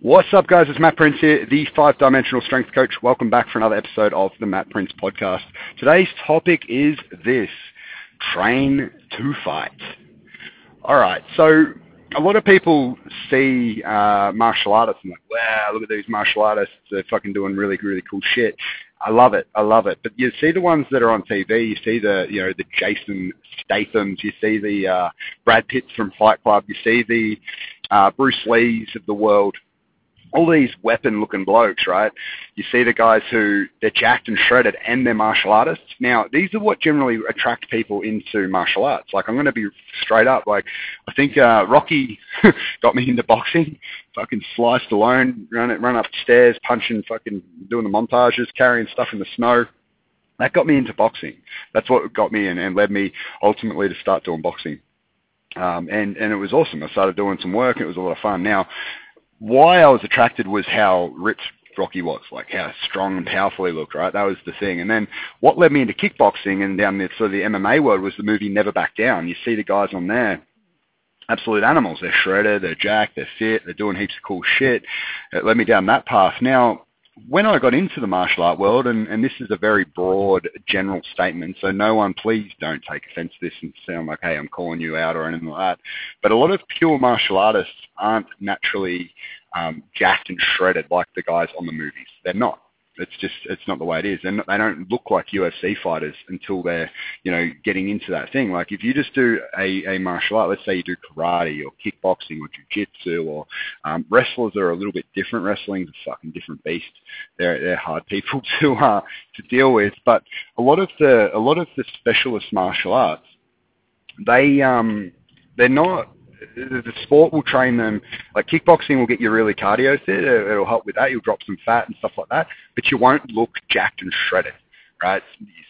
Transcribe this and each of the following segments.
What's up, guys? It's Matt Prince here, the five dimensional strength coach. Welcome back for another episode of the Matt Prince podcast. Today's topic is this train to fight. All right, so a lot of people see uh, martial artists and like, wow, look at these martial artists. They're fucking doing really, really cool shit. I love it. I love it. But you see the ones that are on TV. You see the, you know, the Jason Statham's. You see the uh, Brad Pitts from Fight Club. You see the uh, Bruce Lee's of the world all these weapon looking blokes, right? You see the guys who they're jacked and shredded and they're martial artists. Now, these are what generally attract people into martial arts. Like, I'm going to be straight up. Like, I think uh, Rocky got me into boxing. Fucking Sly Stallone, run it, run upstairs, punching, fucking doing the montages, carrying stuff in the snow. That got me into boxing. That's what got me in and led me ultimately to start doing boxing. Um, and and it was awesome. I started doing some work. It was a lot of fun. Now, why I was attracted was how ripped Rocky was, like how strong and powerful he looked, right? That was the thing. And then what led me into kickboxing and down the sort of the MMA world was the movie Never Back Down. You see the guys on there, absolute animals. They're shredded, they're jacked, they're fit, they're doing heaps of cool shit. It led me down that path. Now, when I got into the martial art world, and, and this is a very broad, general statement, so no one, please don't take offense to this and sound like, hey, I'm calling you out or anything like that. But a lot of pure martial artists aren't naturally um, jacked and shredded like the guys on the movies. They're not. It's just it's not the way it is, and they don't look like UFC fighters until they're you know getting into that thing. Like if you just do a, a martial art, let's say you do karate or kickboxing or jiu-jitsu or um, wrestlers are a little bit different. Wrestling's a fucking different beast. They're they're hard people to uh, to deal with, but a lot of the a lot of the specialist martial arts, they um they're not the sport will train them. Like kickboxing will get you really cardio fit. It'll help with that. You'll drop some fat and stuff like that, but you won't look jacked and shredded, right?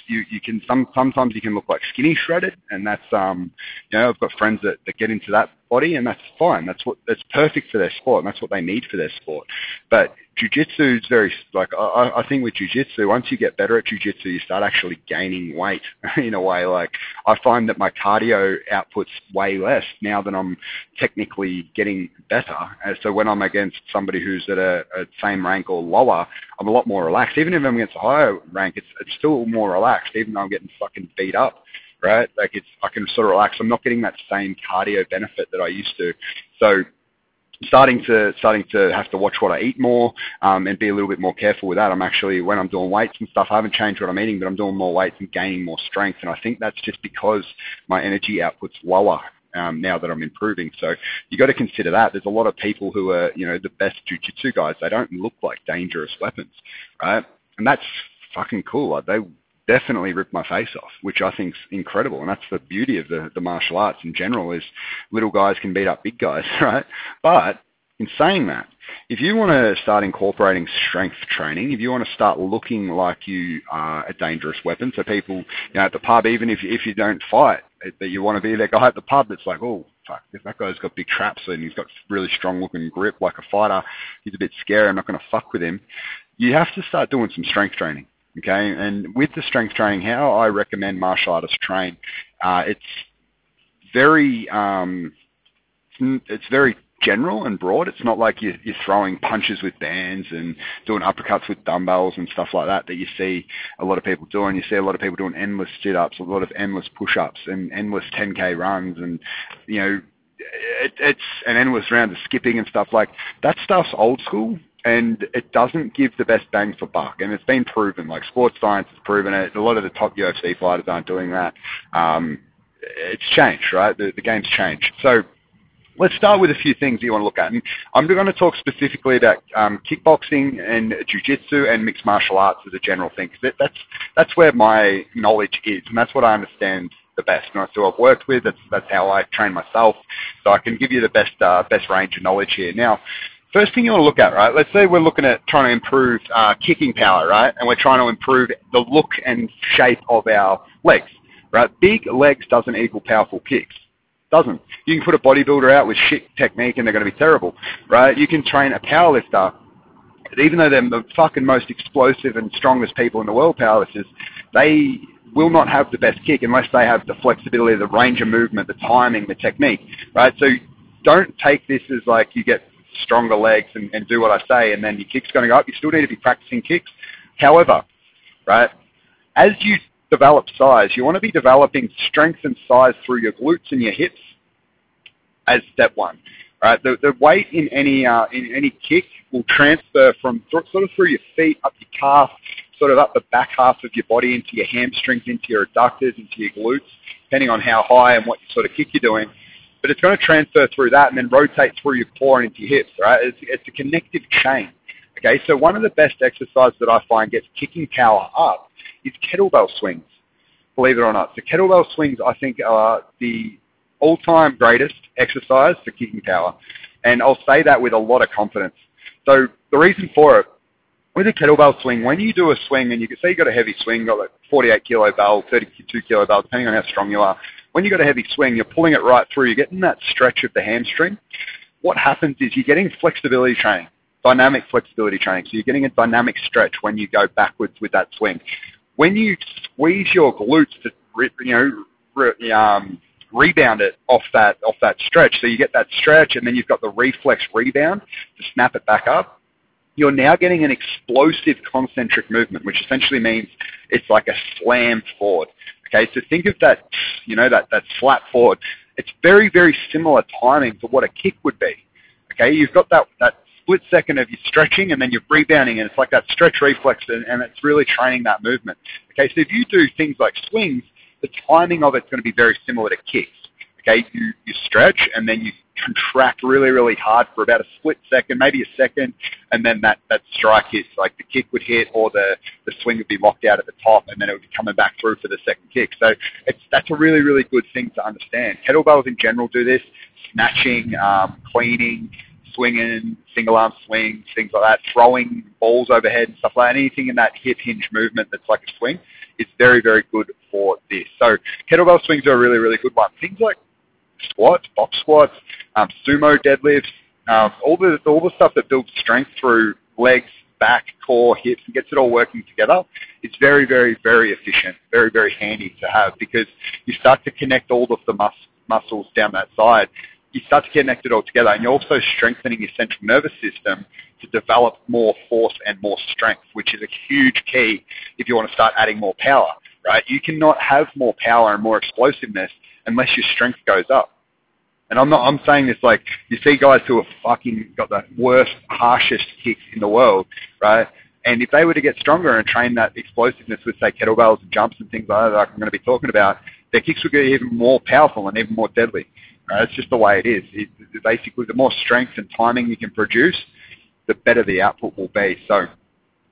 You you can some sometimes you can look like skinny shredded, and that's um you know I've got friends that, that get into that body, and that's fine. That's what that's perfect for their sport, and that's what they need for their sport. But jujitsu is very like I, I think with jujitsu, once you get better at jujitsu, you start actually gaining weight in a way. Like I find that my cardio outputs way less now that I'm technically getting better. And so when I'm against somebody who's at a, a same rank or lower, I'm a lot more relaxed. Even if I'm against a higher rank, it's it's still more relaxed, even though I'm getting fucking beat up. Right? Like it's I can sort of relax. I'm not getting that same cardio benefit that I used to. So starting to starting to have to watch what I eat more um, and be a little bit more careful with that. I'm actually when I'm doing weights and stuff, I haven't changed what I'm eating, but I'm doing more weights and gaining more strength. And I think that's just because my energy output's lower um, now that I'm improving. So you got to consider that. There's a lot of people who are you know the best jujitsu guys. They don't look like dangerous weapons, right? And that's fucking cool. Like they definitely ripped my face off, which I think's incredible. And that's the beauty of the, the martial arts in general is little guys can beat up big guys, right? But in saying that, if you want to start incorporating strength training, if you want to start looking like you are a dangerous weapon, so people, you know, at the pub, even if, if you don't fight, that you want to be that guy at the pub that's like, oh, fuck, if that guy's got big traps and he's got really strong looking grip like a fighter, he's a bit scary, I'm not going to fuck with him. You have to start doing some strength training. Okay, and with the strength training, how I recommend martial artists train, uh, it's very um, it's very general and broad. It's not like you're, you're throwing punches with bands and doing uppercuts with dumbbells and stuff like that that you see a lot of people doing. You see a lot of people doing endless sit-ups, a lot of endless push-ups and endless 10k runs, and you know it, it's an endless round of skipping and stuff like that. Stuff's old school and it doesn't give the best bang for buck. And it's been proven, like sports science has proven it. A lot of the top UFC fighters aren't doing that. Um, it's changed, right? The, the game's changed. So let's start with a few things you want to look at. And I'm going to talk specifically about um, kickboxing and jiu-jitsu and mixed martial arts as a general thing. Cause that's, that's where my knowledge is, and that's what I understand the best. And I so I've worked with. That's that's how I train myself. So I can give you the best uh, best range of knowledge here. Now, first thing you want to look at, right? Let's say we're looking at trying to improve uh, kicking power, right? And we're trying to improve the look and shape of our legs, right? Big legs doesn't equal powerful kicks. Doesn't. You can put a bodybuilder out with shit technique and they're going to be terrible, right? You can train a powerlifter, even though they're the fucking most explosive and strongest people in the world, powerlifters, they will not have the best kick unless they have the flexibility, the range of movement, the timing, the technique, right? So don't take this as like you get stronger legs and, and do what I say, and then your kick's going to go up. You still need to be practicing kicks. However, right, as you develop size, you want to be developing strength and size through your glutes and your hips as step one. Right, the, the weight in any uh, in any kick will transfer from th- sort of through your feet up your calf, sort of up the back half of your body into your hamstrings, into your adductors, into your glutes, depending on how high and what sort of kick you're doing. But it's going to transfer through that and then rotate through your core and into your hips. Right, it's, it's a connective chain. Okay, so one of the best exercises that I find gets kicking power up is kettlebell swings. Believe it or not, so kettlebell swings I think are the all-time greatest exercise for kicking power. And I'll say that with a lot of confidence. So the reason for it, with a kettlebell swing, when you do a swing and you can say you've got a heavy swing, got like 48 kilo bell, 32 kilo bell, depending on how strong you are. When you got a heavy swing, you're pulling it right through. You're getting that stretch of the hamstring. What happens is you're getting flexibility training, dynamic flexibility training. So you're getting a dynamic stretch when you go backwards with that swing. When you squeeze your glutes to, you know, um, rebound it off that off that stretch. So you get that stretch, and then you've got the reflex rebound to snap it back up. You're now getting an explosive concentric movement, which essentially means it's like a slam forward. Okay, so think of that, you know, that that flat forward. It's very very similar timing to what a kick would be. Okay, you've got that that split second of you stretching and then you're rebounding and it's like that stretch reflex and, and it's really training that movement. Okay, so if you do things like swings, the timing of it's going to be very similar to kicks. Okay, you, you stretch and then you contract really, really hard for about a split second, maybe a second, and then that, that strike hits. Like the kick would hit or the, the swing would be locked out at the top and then it would be coming back through for the second kick. So it's, that's a really, really good thing to understand. Kettlebells in general do this, snatching, um, cleaning, swinging, single arm swings, things like that, throwing balls overhead and stuff like that. Anything in that hip hinge movement that's like a swing is very, very good for this. So kettlebell swings are a really, really good one. Things like squats, box squats, um, sumo deadlifts, um, all the all the stuff that builds strength through legs, back, core, hips, and gets it all working together. It's very, very, very efficient, very, very handy to have because you start to connect all of the mus- muscles down that side. You start to connect it all together, and you're also strengthening your central nervous system to develop more force and more strength, which is a huge key if you want to start adding more power. Right? You cannot have more power and more explosiveness unless your strength goes up. And I'm not, I'm saying this like, you see guys who have fucking got the worst, harshest kicks in the world, right? And if they were to get stronger and train that explosiveness with, say, kettlebells and jumps and things like that, like I'm going to be talking about, their kicks would get even more powerful and even more deadly. Right? It's just the way it is. It, basically, the more strength and timing you can produce, the better the output will be. So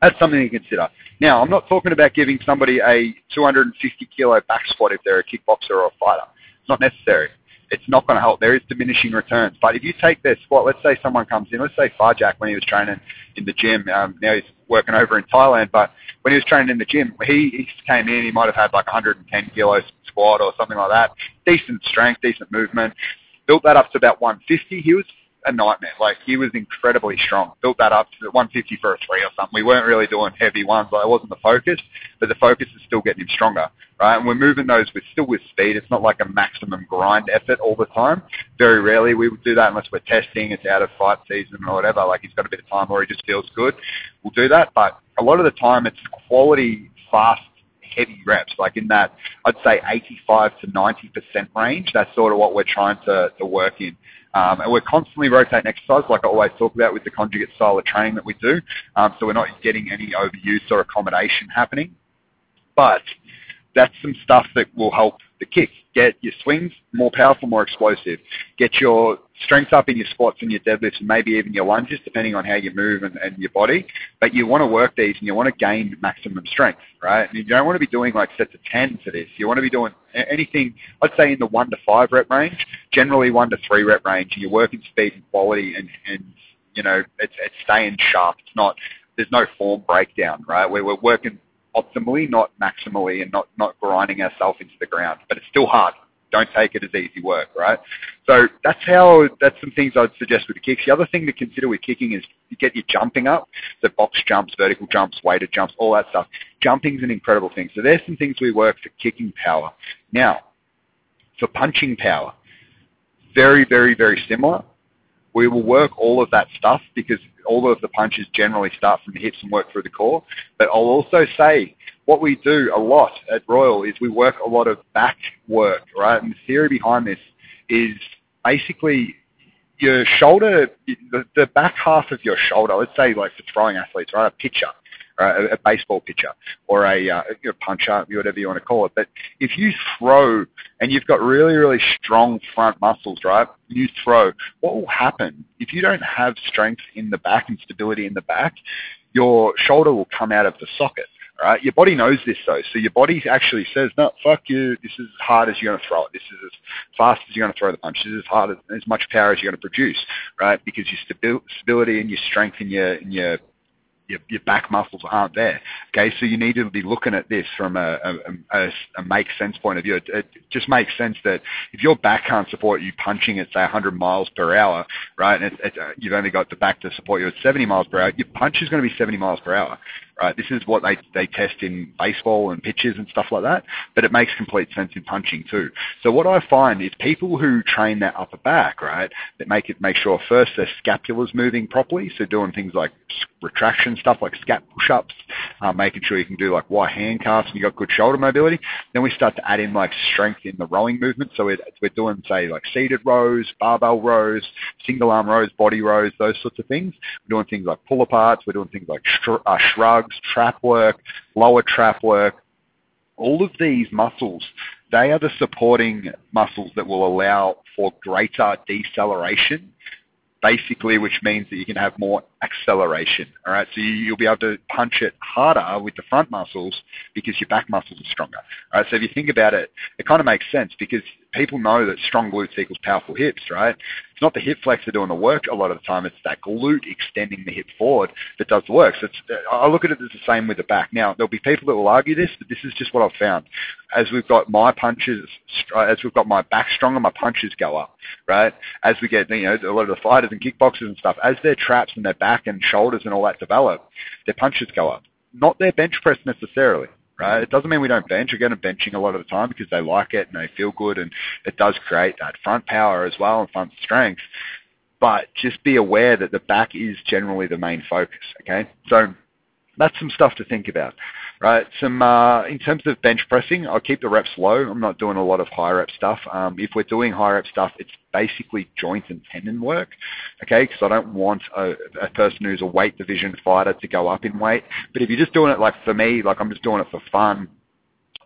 that's something to consider. Now, I'm not talking about giving somebody a 250 kilo back squat if they're a kickboxer or a fighter. It's not necessary. It's not going to help. There is diminishing returns. But if you take their squat, let's say someone comes in, let's say Farjak when he was training in the gym, um, now he's working over in Thailand, but when he was training in the gym, he, he came in, he might have had like 110 kilos squat or something like that. Decent strength, decent movement. Built that up to about 150. He was a nightmare. Like he was incredibly strong. Built that up to 150 for a three or something. We weren't really doing heavy ones. Like it wasn't the focus, but the focus is still getting him stronger, right? And we're moving those with still with speed. It's not like a maximum grind effort all the time. Very rarely we would do that unless we're testing. It's out of fight season or whatever. Like he's got a bit of time or he just feels good. We'll do that, but a lot of the time it's quality, fast heavy reps, like in that, I'd say 85 to 90% range. That's sort of what we're trying to, to work in. Um, and we're constantly rotating exercise, like I always talk about with the conjugate style of training that we do. Um, so we're not getting any overuse or accommodation happening. But that's some stuff that will help the kick. Get your swings more powerful, more explosive. Get your strength up in your squats and your deadlifts and maybe even your lunges, depending on how you move and, and your body. But you want to work these and you want to gain maximum strength, right? And you don't want to be doing like sets of 10 for this. You want to be doing anything, I'd say in the 1 to 5 rep range, generally 1 to 3 rep range. And you're working speed and quality and, and you know, it's, it's staying sharp. It's not, there's no form breakdown, right? Where we're working optimally, not maximally, and not, not grinding ourselves into the ground. But it's still hard. Don't take it as easy work, right? So that's how, that's some things I'd suggest with the kicks. The other thing to consider with kicking is you get your jumping up. So box jumps, vertical jumps, weighted jumps, all that stuff. Jumping's an incredible thing. So there's some things we work for kicking power. Now, for punching power, very, very, very similar. We will work all of that stuff because all of the punches generally start from the hips and work through the core. But I'll also say what we do a lot at Royal is we work a lot of back work, right? And the theory behind this is basically your shoulder, the, the back half of your shoulder, let's say like for throwing athletes, right? A pitcher, A, baseball pitcher or a, uh, a puncher, whatever you want to call it. But if you throw and you've got really, really strong front muscles, right? You throw, what will happen if you don't have strength in the back and stability in the back? Your shoulder will come out of the socket right? Your body knows this though, so your body actually says, "No, fuck you. This is as hard as you're going to throw it. This is as fast as you're going to throw the punch. This is as hard as, as much power as you're going to produce, right? Because your stabi- stability and your strength in your in your your, your back muscles aren't there. Okay, so you need to be looking at this from a, a, a, a make sense point of view. It, it just makes sense that if your back can't support you punching at say 100 miles per hour, right, and it, it, uh, you've only got the back to support you at 70 miles per hour, your punch is going to be 70 miles per hour. Right, this is what they they test in baseball and pitches and stuff like that, but it makes complete sense in punching too. So what I find is people who train their upper back, right, that make it make sure first their scapula's moving properly, so doing things like retraction stuff like scap push-ups, uh, making sure you can do like wide handcuffs and you got good shoulder mobility. Then we start to add in like strength in the rowing movement. So we're, we're doing say like seated rows, barbell rows, single arm rows, body rows, those sorts of things. We're doing things like pull aparts. We're doing things like sh- uh, shrugs, trap work, lower trap work. All of these muscles, they are the supporting muscles that will allow for greater deceleration basically, which means that you can have more acceleration. All right, so you, will be able to punch it harder with the front muscles because your back muscles are stronger. All right, so if you think about it, it kind of makes sense because people know that strong glutes equals powerful hips, right? It's not the hip flexor doing the work a lot of the time. It's that glute extending the hip forward that does the work. So it's, uh, I look at it as the same with the back. Now, there'll be people that will argue this, but this is just what I've found. As we've got my punches, uh, as we've got my back stronger, my punches go up, right? As we get, you know, a lot of the fighters and kickboxers and stuff, as their traps and their back and shoulders and all that develop, their punches go up. Not their bench press necessarily right? It doesn't mean we don't bench. We're going to benching a lot of the time because they like it and they feel good, and it does create that front power as well and front strength. But just be aware that the back is generally the main focus. Okay, so that's some stuff to think about right? Some uh, in terms of bench pressing, I'll keep the reps low. I'm not doing a lot of high rep stuff. Um, if we're doing high rep stuff, it's basically joint and tendon work, okay? Because I don't want a, a person who's a weight division fighter to go up in weight. But if you're just doing it like for me, like I'm just doing it for fun,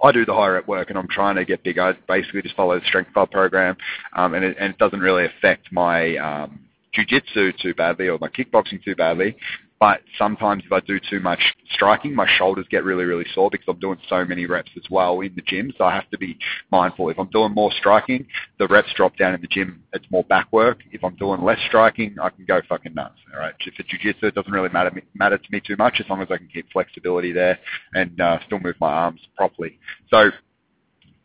I do the high rep work and I'm trying to get bigger. I basically just follow the strength club program, um, and, it, and it doesn't really affect my um, jiu-jitsu too badly or my kickboxing too badly. But sometimes if I do too much striking, my shoulders get really, really sore because I'm doing so many reps as well in the gym. So I have to be mindful. If I'm doing more striking, the reps drop down in the gym. It's more back work. If I'm doing less striking, I can go fucking nuts. All right. For jiu-jitsu, it doesn't really matter, matter to me too much as long as I can keep flexibility there and uh, still move my arms properly. So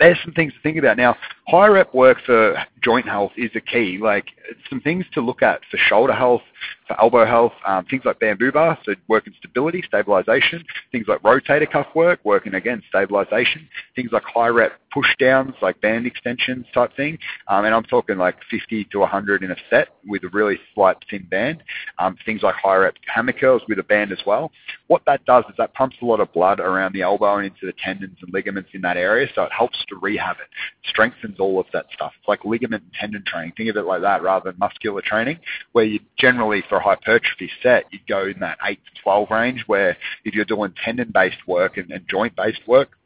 there's some things to think about. Now, high rep work for joint health is a key. Like some things to look at for shoulder health, for elbow health, um, things like bamboo bar, so working stability, stabilization. Things like rotator cuff work, working again stabilization. Things like high rep push downs, like band extensions type thing. Um, and I'm talking like 50 to 100 in a set with a really slight thin band. Um, things like high rep hammer curls with a band as well. What that does is that pumps a lot of blood around the elbow and into the tendons and ligaments in that area, so it helps to rehab it, strengthens all of that stuff. It's like ligament and tendon training. Think of it like that rather than muscular training, where you generally for a hypertrophy set, you'd go in that 8 to 12 range, where if you're doing tendon-based work and, and joint-based work,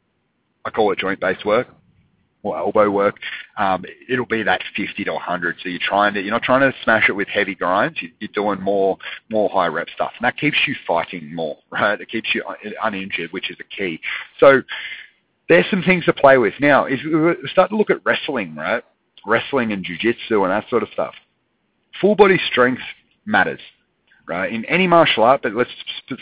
I call it joint-based work, or elbow work, um, it'll be that 50 to 100. So you're trying to, you're not trying to smash it with heavy grinds. You're doing more, more high rep stuff, and that keeps you fighting more, right? It keeps you uninjured, which is the key. So there's some things to play with. Now, if we start to look at wrestling, right? Wrestling and jiu-jitsu and that sort of stuff. Full body strength matters right? In any martial art, but let's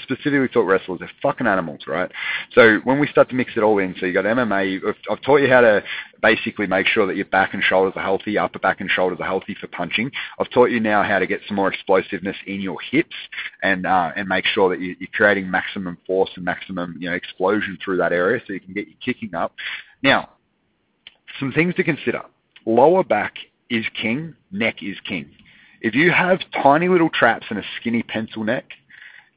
specifically talk wrestlers. They're fucking animals, right? So when we start to mix it all in, so you got MMA. I've taught you how to basically make sure that your back and shoulders are healthy, upper back and shoulders are healthy for punching. I've taught you now how to get some more explosiveness in your hips and uh, and make sure that you, you're creating maximum force and maximum you know explosion through that area, so you can get your kicking up. Now, some things to consider. Lower back is king, neck is king If you have tiny little traps and a skinny pencil neck,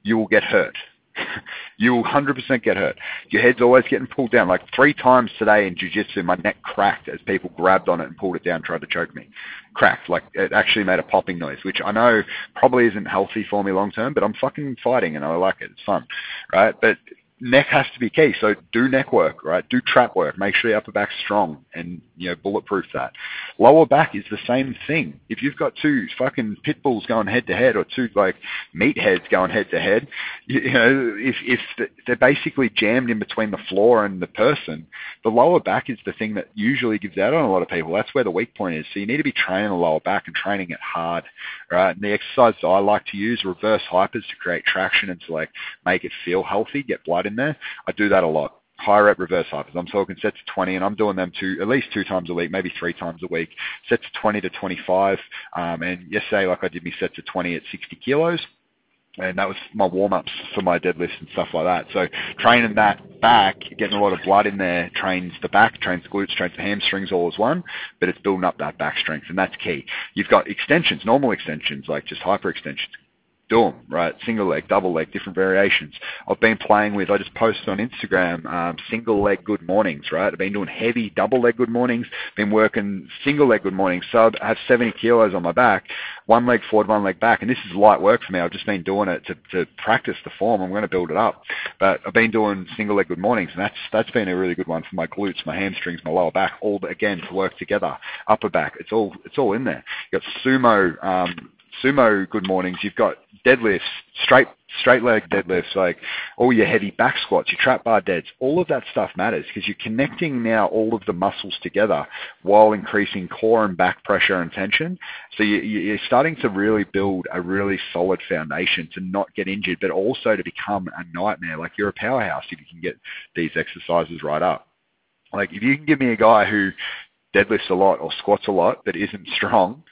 you will get hurt. you will 100% get hurt. Your head's always getting pulled down. Like three times today in jiu-jitsu, my neck cracked as people grabbed on it and pulled it down, tried to choke me. Cracked. Like it actually made a popping noise, which I know probably isn't healthy for me long term, but I'm fucking fighting and I like it. It's fun, right? But neck has to be key. So do neck work, right? Do trap work. Make sure your upper back's strong and, you know, bulletproof that. Lower back is the same thing. If you've got two fucking pit bulls going head to head or two like meatheads going head to head, you know, if, if they're basically jammed in between the floor and the person, the lower back is the thing that usually gives out on a lot of people. That's where the weak point is. So you need to be training the lower back and training it hard, right? And the exercise I like to use, reverse hypers to create traction and to like make it feel healthy, get blood in there. I do that a lot. High rep reverse hypers. I'm talking sets of 20, and I'm doing them two, at least two times a week, maybe three times a week. Sets of 20 to 25. Um, and yesterday, like I did me sets of 20 at 60 kilos and that was my warm ups for my deadlifts and stuff like that. So training that back, getting a lot of blood in there, trains the back, trains the glutes, trains the hamstrings all as one, but it's building up that back strength, and that's key. You've got extensions, normal extensions like just hyper extensions, do them, right? Single leg, double leg, different variations. I've been playing with, I just posted on Instagram, um, single leg good mornings, right? I've been doing heavy double leg good mornings, been working single leg good mornings. So I have 70 kilos on my back, one leg forward, one leg back. And this is light work for me. I've just been doing it to, to practice the form. I'm going to build it up. But I've been doing single leg good mornings and that's, that's been a really good one for my glutes, my hamstrings, my lower back, all again to work together. Upper back, it's all, it's all in there. You've got sumo, um, sumo good mornings, you've got deadlifts, straight straight leg deadlifts, like all your heavy back squats, your trap bar deads, all of that stuff matters because you're connecting now all of the muscles together while increasing core and back pressure and tension. So you, you're starting to really build a really solid foundation to not get injured, but also to become a nightmare. Like you're a powerhouse if you can get these exercises right up. Like if you can give me a guy who deadlifts a lot or squats a lot but isn't strong,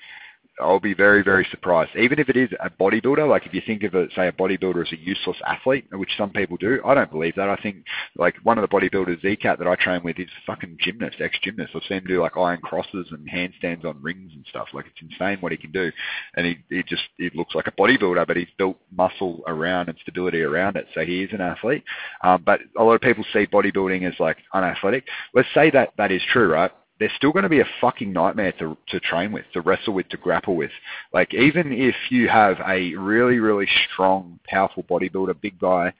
I'll be very, very surprised. Even if it is a bodybuilder, like if you think of it, say a bodybuilder as a useless athlete, which some people do, I don't believe that. I think like one of the bodybuilders, Zcat, that I train with is a fucking gymnast, ex-gymnast. I've seen him do like iron crosses and handstands on rings and stuff. Like it's insane what he can do. And he, he just, he looks like a bodybuilder, but he's built muscle around and stability around it. So he is an athlete. Um, but a lot of people see bodybuilding as like unathletic. Let's say that that is true, right? They're still going to be a fucking nightmare to, to train with, to wrestle with, to grapple with. Like even if you have a really, really strong, powerful bodybuilder, big guy,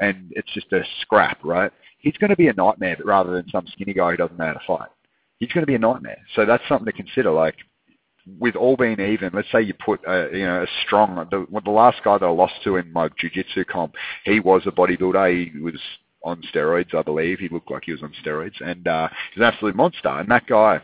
and it's just a scrap, right? He's going to be a nightmare rather than some skinny guy who doesn't know how to fight. He's going to be a nightmare. So that's something to consider. Like with all being even, let's say you put a, you know a strong the, the last guy that I lost to in my jiu-jitsu comp, he was a bodybuilder. He was on steroids, I believe. He looked like he was on steroids, and uh, he's an absolute monster. And that guy,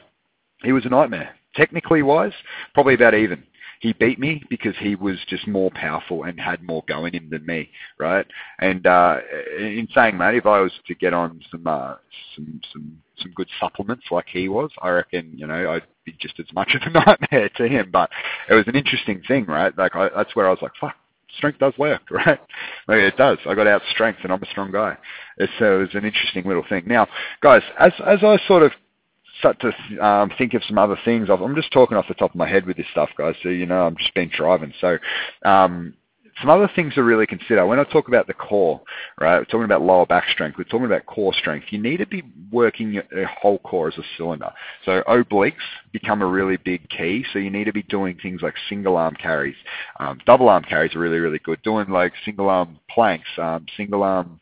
he was a nightmare. Technically wise, probably about even. He beat me because he was just more powerful and had more going in than me, right? And uh, in saying that, if I was to get on some uh, some some some good supplements like he was, I reckon you know I'd be just as much of a nightmare to him. But it was an interesting thing, right? Like I, that's where I was like, fuck, strength does work, right? Like it does. I got out strength and I'm a strong guy. It's, uh, it's an interesting little thing. Now, guys, as, as I sort of start to um, think of some other things, I'm just talking off the top of my head with this stuff, guys. So, you know, I'm just been driving. So, um, some other things to really consider when I talk about the core, right? We're talking about lower back strength. We're talking about core strength. You need to be working your whole core as a cylinder. So obliques become a really big key. So you need to be doing things like single arm carries. Um, double arm carries are really, really good. Doing like single arm planks, um, single arm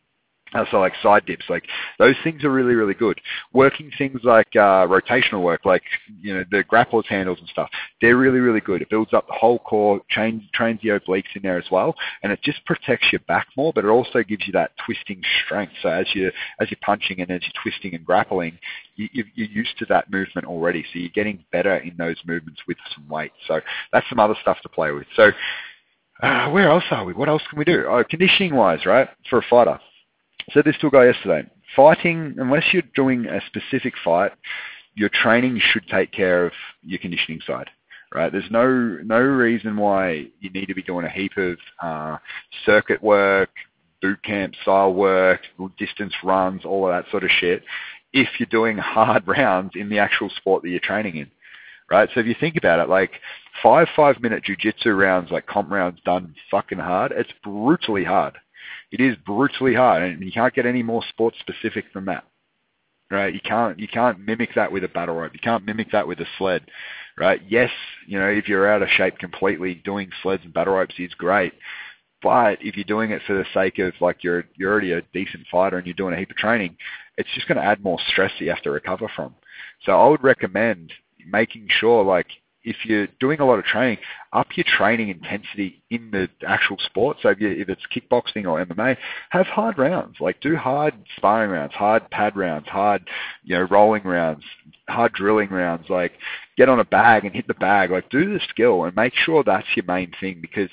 uh, so like side dips, like those things are really, really good. Working things like uh, rotational work, like you know the grapplers handles and stuff, they're really, really good. It builds up the whole core, trains trains the obliques in there as well, and it just protects your back more, but it also gives you that twisting strength. So as you as you're punching and as you're twisting and grappling, you, you're used to that movement already, so you're getting better in those movements with some weight. So that's some other stuff to play with. So. Uh, where else are we? What else can we do? Oh, conditioning wise, right? For a fighter said this to a guy yesterday. Fighting, unless you're doing a specific fight, your training should take care of your conditioning side. Right? There's no no reason why you need to be doing a heap of uh, circuit work, boot camp style work, distance runs, all of that sort of shit. If you're doing hard rounds in the actual sport that you're training in, right? So if you think about it, like five five-minute jujitsu rounds, like comp rounds done fucking hard, it's brutally hard. It is brutally hard, and you can't get any more sports specific than that, right? You can't you can't mimic that with a battle rope. You can't mimic that with a sled, right? Yes, you know if you're out of shape completely, doing sleds and battle ropes is great, but if you're doing it for the sake of like you're you're already a decent fighter and you're doing a heap of training, it's just going to add more stress that you have to recover from. So I would recommend making sure like if you're doing a lot of training, up your training intensity in the actual sport. So if, you, if it's kickboxing or MMA, have hard rounds. Like do hard sparring rounds, hard pad rounds, hard you know rolling rounds, hard drilling rounds. Like get on a bag and hit the bag. Like do the skill and make sure that's your main thing because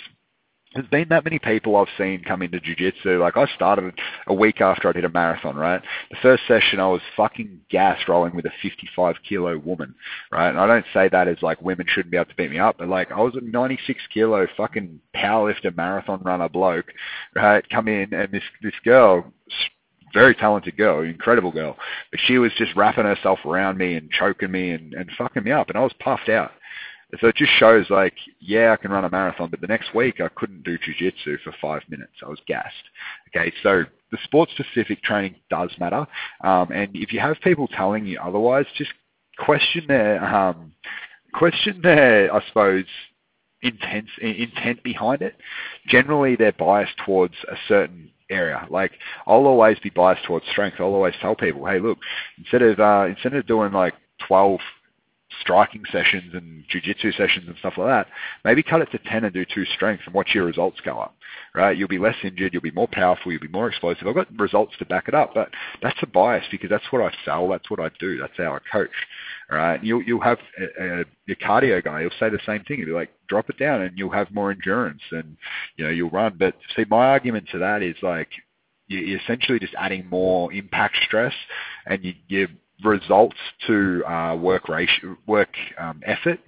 there's been that many people I've seen come into jiu-jitsu. Like I started a week after I did a marathon, right? The first session I was fucking gas rolling with a 55 kilo woman, right? And I don't say that as like women shouldn't be able to beat me up, but like I was a 96 kilo fucking powerlifter marathon runner bloke, right? Come in and this, this girl, very talented girl, incredible girl, but she was just wrapping herself around me and choking me and, and fucking me up and I was puffed out. So it just shows like, yeah, I can run a marathon, but the next week I couldn't do jujitsu for five minutes. I was gassed. Okay, so the sport-specific training does matter, um, and if you have people telling you otherwise, just question their um, question their, I suppose, intent intent behind it. Generally, they're biased towards a certain area. Like I'll always be biased towards strength. I'll always tell people, hey, look, instead of uh, instead of doing like 12 striking sessions and jiu-jitsu sessions and stuff like that, maybe cut it to 10 and do two strength and watch your results go up, right? You'll be less injured, you'll be more powerful, you'll be more explosive. I've got results to back it up, but that's a bias because that's what I sell, that's what I do, that's how I coach, right? You'll, you'll have a, a, your cardio guy, he'll say the same thing. He'll be like, drop it down and you'll have more endurance and, you know, you'll run. But see, my argument to that is like, you're essentially just adding more impact stress and you, you're results to uh, work ratio, work um, effort,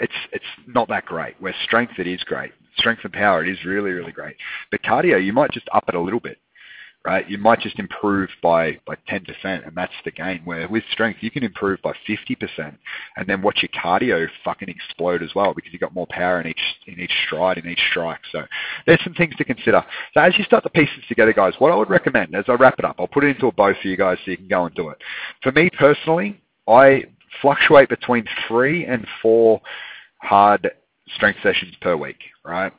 it's it's not that great. Where strength it is great, strength and power it is really really great. But cardio you might just up it a little bit, right? You might just improve by by 10%, and that's the gain. Where with strength you can improve by 50%, and then watch your cardio fucking explode as well because you've got more power in each in each stride in each strike. So there's some things to consider. So as you start the pieces together, guys, what I would recommend as I wrap it up, I'll put it into a bow for you guys so you can go and do it. For me personally, I fluctuate between three and four hard strength sessions per week, right?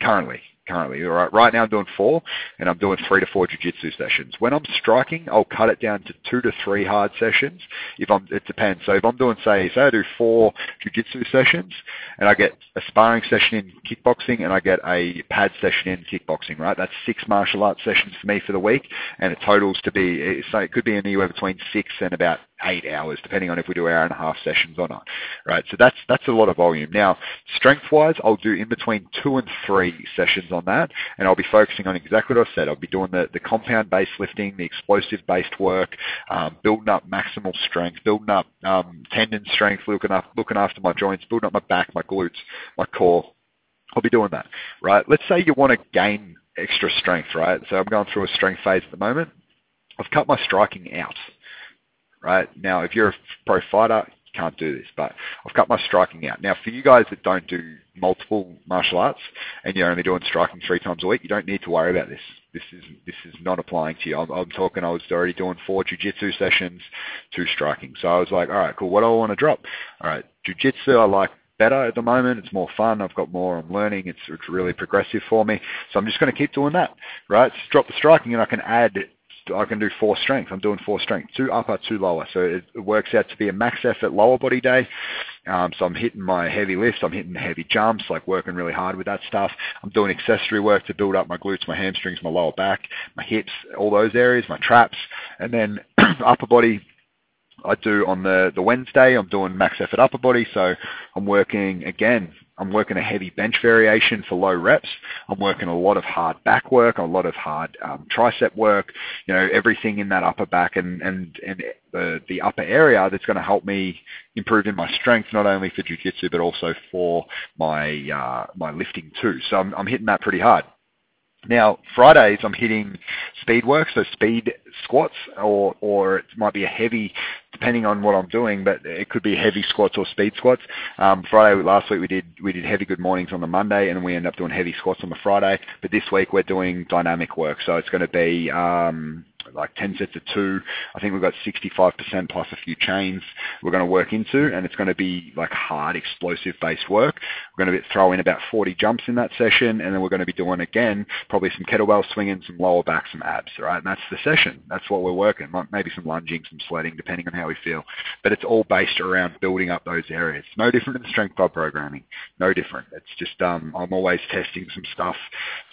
Currently, currently. Right, right now I'm doing four, and I'm doing three to four jiu-jitsu sessions. When I'm striking, I'll cut it down to two to three hard sessions. If I'm, it depends. So if I'm doing, say, say I do four jiu-jitsu sessions, and I get a sparring session in kickboxing, and I get a pad session in kickboxing, right? That's six martial arts sessions for me for the week, and it totals to be, so it could be anywhere between six and about eight hours, depending on if we do hour and a half sessions or not. Right, so that's that's a lot of volume. Now, strength-wise, I'll do in between two and three sessions on that, and I'll be focusing on exactly what I said. I'll be doing the, the compound-based lifting, the explosive-based work, um, building up maximal strength, building up um, tendon strength, looking up looking after my joints, building up my back, my glutes, my core. I'll be doing that, right? Let's say you want to gain extra strength, right? So I'm going through a strength phase at the moment. I've cut my striking out right? Now, if you're a pro fighter, you can't do this, but I've cut my striking out. Now, for you guys that don't do multiple martial arts and you're only doing striking three times a week, you don't need to worry about this. This is this is not applying to you. I'm, I'm talking. I was already doing four jujitsu sessions, two striking. So I was like, all right, cool. What do I want to drop? All right, jujitsu. I like better at the moment. It's more fun. I've got more I'm learning. It's, it's really progressive for me. So I'm just going to keep doing that, right? Just drop the striking and I can add I can do four strength. I'm doing four strength, two upper, two lower. So it, it works out to be a max effort lower body day. Um, so I'm hitting my heavy lifts. I'm hitting heavy jumps, like working really hard with that stuff. I'm doing accessory work to build up my glutes, my hamstrings, my lower back, my hips, all those areas, my traps, and then upper body. I do on the, the Wednesday, I'm doing max effort upper body, so I'm working again I'm working a heavy bench variation for low reps. I'm working a lot of hard back work, a lot of hard um, tricep work, you know, everything in that upper back and, and, and the, the upper area that's going to help me improve in my strength, not only for jiu-jitsu, but also for my, uh, my lifting too. So I'm, I'm hitting that pretty hard. Now, Fridays I'm hitting speed work, so speed squats, or or it might be a heavy, depending on what I'm doing, but it could be heavy squats or speed squats. Um, Friday last week we did we did heavy good mornings on the Monday, and we end up doing heavy squats on the Friday. But this week we're doing dynamic work, so it's going to be um, like 10 sets of two. I think we've got 65% plus a few chains we're going to work into, and it's going to be like hard, explosive based work. We're going to throw in about 40 jumps in that session, and then we're going to be doing again probably some kettlebell swinging, some lower back, some abs, right? And that's the session. That's what we're working. Maybe some lunging, some sledding, depending on how we feel. But it's all based around building up those areas. No different than strength club programming. No different. It's just um, I'm always testing some stuff.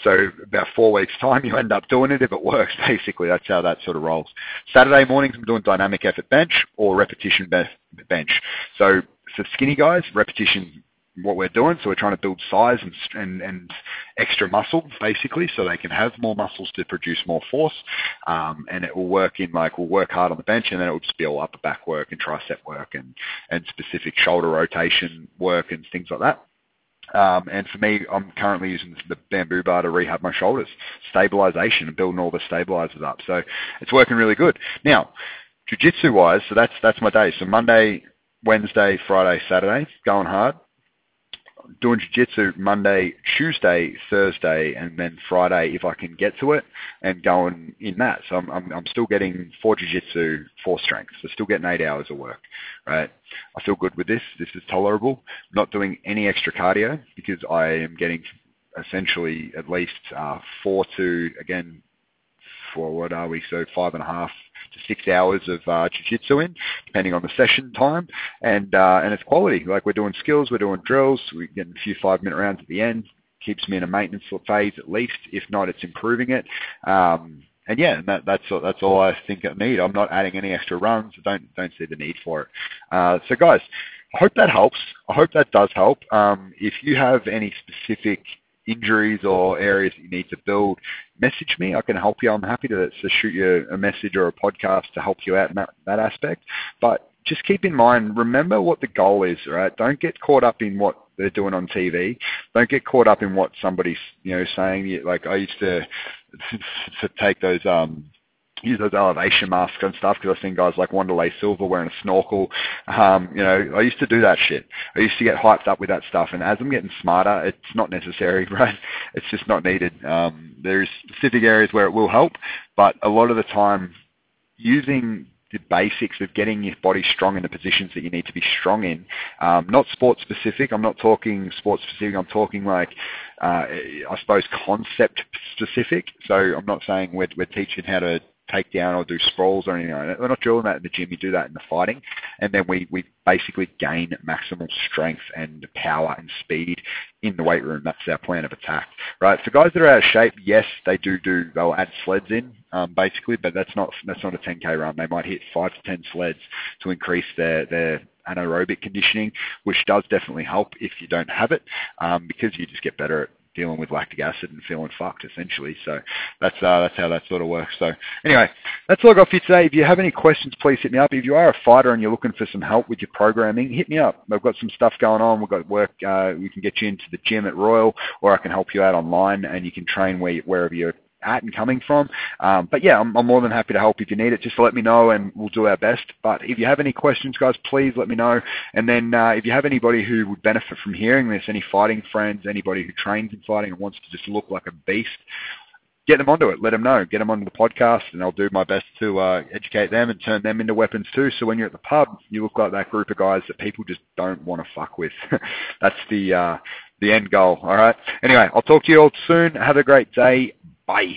So about four weeks time, you end up doing it if it works. Basically, that's how that sort of rolls. Saturday mornings, I'm doing dynamic effort bench or repetition bench. So for skinny guys, repetition what we're doing. So we're trying to build size and, and, and extra muscle, basically, so they can have more muscles to produce more force. Um, and it will work in like, we'll work hard on the bench and then it will just be all upper back work and tricep work and, and specific shoulder rotation work and things like that. Um, and for me, I'm currently using the bamboo bar to rehab my shoulders, stabilization and building all the stabilizers up. So it's working really good. Now, jiu-jitsu wise, so that's, that's my day. So Monday, Wednesday, Friday, Saturday, going hard doing jiu-jitsu Monday, Tuesday, Thursday, and then Friday if I can get to it, and going in that. So I'm, I'm, I'm still getting four jiu-jitsu, four strength. So still getting eight hours of work, right? I feel good with this. This is tolerable. Not doing any extra cardio because I am getting essentially at least uh, four to, again, for what are we? So five and a half to six hours of uh, jiu-jitsu in, depending on the session time, and uh, and it's quality. Like we're doing skills, we're doing drills, we're getting a few five-minute rounds at the end. Keeps me in a maintenance phase at least. If not, it's improving it. Um, and yeah, that, that's all, that's all I think I need. I'm not adding any extra runs. I don't don't see the need for it. Uh, so guys, I hope that helps. I hope that does help. Um, if you have any specific injuries or areas that you need to build, message me. I can help you. I'm happy to, to shoot you a message or a podcast to help you out in that, that aspect. But just keep in mind, remember what the goal is, right? Don't get caught up in what they're doing on TV. Don't get caught up in what somebody's, you know, saying. Like I used to, to take those um use those elevation masks and stuff because I've seen guys like Wanderlei Silva wearing a snorkel. Um, you know, I used to do that shit. I used to get hyped up with that stuff, and as I'm getting smarter, it's not necessary, right? It's just not needed. Um, there's specific areas where it will help, but a lot of the time, using the basics of getting your body strong in the positions that you need to be strong in. Um, not sport specific. I'm not talking sport specific. I'm talking like, uh, I suppose concept specific. So I'm not saying we're, we're teaching how to take down or do sprawls or anything. We're not doing that in the gym. You do that in the fighting. And then we, we basically gain maximal strength and power and speed in the weight room. That's our plan of attack, right? For guys that are out of shape, yes, they do do, they'll add sleds in, um, basically, but that's not, that's not a 10K run. They might hit five to 10 sleds to increase their, their anaerobic conditioning, which does definitely help if you don't have it, um, because you just get better at dealing with lactic acid and feeling fucked essentially. So that's uh, that's how that sort of works. So anyway, that's all I got for you today. If you have any questions, please hit me up. If you are a fighter and you're looking for some help with your programming, hit me up. I've got some stuff going on. We've got work. Uh, we can get you into the gym at Royal, or I can help you out online, and you can train where, wherever you're at and coming from. Um, but yeah, I'm, I'm, more than happy to help if you need it. Just let me know and we'll do our best. But if you have any questions, guys, please let me know. And then uh, if you have anybody who would benefit from hearing this, any fighting friends, anybody who trains in fighting and wants to just look like a beast, get them onto it. Let them know. Get them onto the podcast, and I'll do my best to uh, educate them and turn them into weapons too. So when you're at the pub, you look like that group of guys that people just don't want to fuck with. That's the uh, the end goal. All right. Anyway, I'll talk to you all soon. Have a great day. Bye.